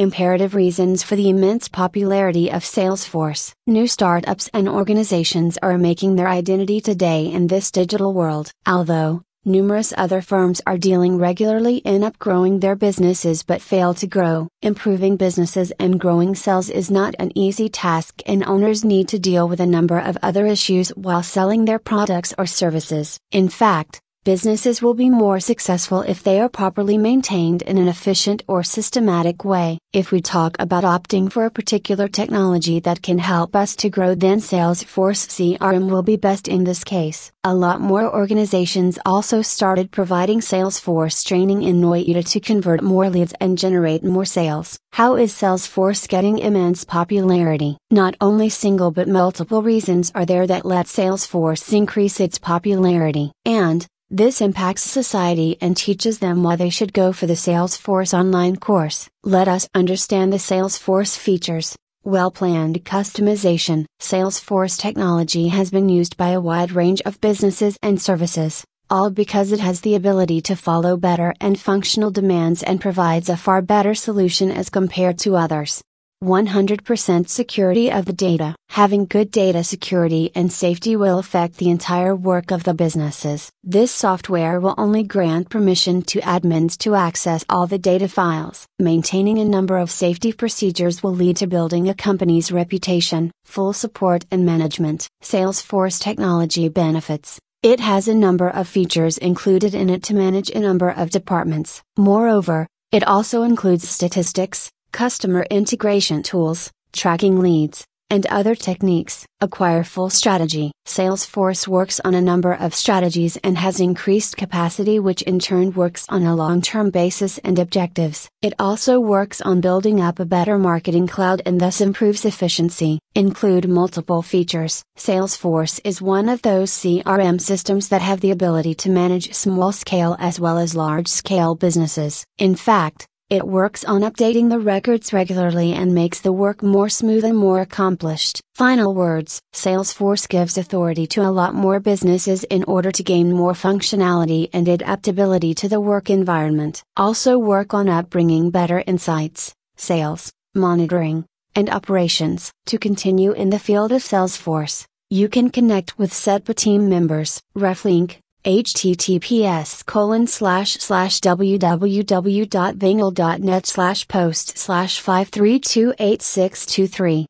Imperative reasons for the immense popularity of Salesforce. New startups and organizations are making their identity today in this digital world. Although, numerous other firms are dealing regularly in upgrowing their businesses but fail to grow. Improving businesses and growing sales is not an easy task, and owners need to deal with a number of other issues while selling their products or services. In fact, Businesses will be more successful if they are properly maintained in an efficient or systematic way. If we talk about opting for a particular technology that can help us to grow, then Salesforce CRM will be best in this case. A lot more organizations also started providing Salesforce training in Noida to convert more leads and generate more sales. How is Salesforce getting immense popularity? Not only single but multiple reasons are there that let Salesforce increase its popularity. And, this impacts society and teaches them why they should go for the Salesforce online course. Let us understand the Salesforce features. Well planned customization. Salesforce technology has been used by a wide range of businesses and services, all because it has the ability to follow better and functional demands and provides a far better solution as compared to others. 100% security of the data. Having good data security and safety will affect the entire work of the businesses. This software will only grant permission to admins to access all the data files. Maintaining a number of safety procedures will lead to building a company's reputation, full support and management. Salesforce technology benefits. It has a number of features included in it to manage a number of departments. Moreover, it also includes statistics, customer integration tools, tracking leads, and other techniques. Acquire full strategy. Salesforce works on a number of strategies and has increased capacity, which in turn works on a long term basis and objectives. It also works on building up a better marketing cloud and thus improves efficiency. Include multiple features. Salesforce is one of those CRM systems that have the ability to manage small scale as well as large scale businesses. In fact, it works on updating the records regularly and makes the work more smooth and more accomplished. Final words Salesforce gives authority to a lot more businesses in order to gain more functionality and adaptability to the work environment. Also, work on upbringing better insights, sales, monitoring, and operations. To continue in the field of Salesforce, you can connect with CETPA team members. Reflink, https colon slash slash www.vingle.net slash post slash 5328623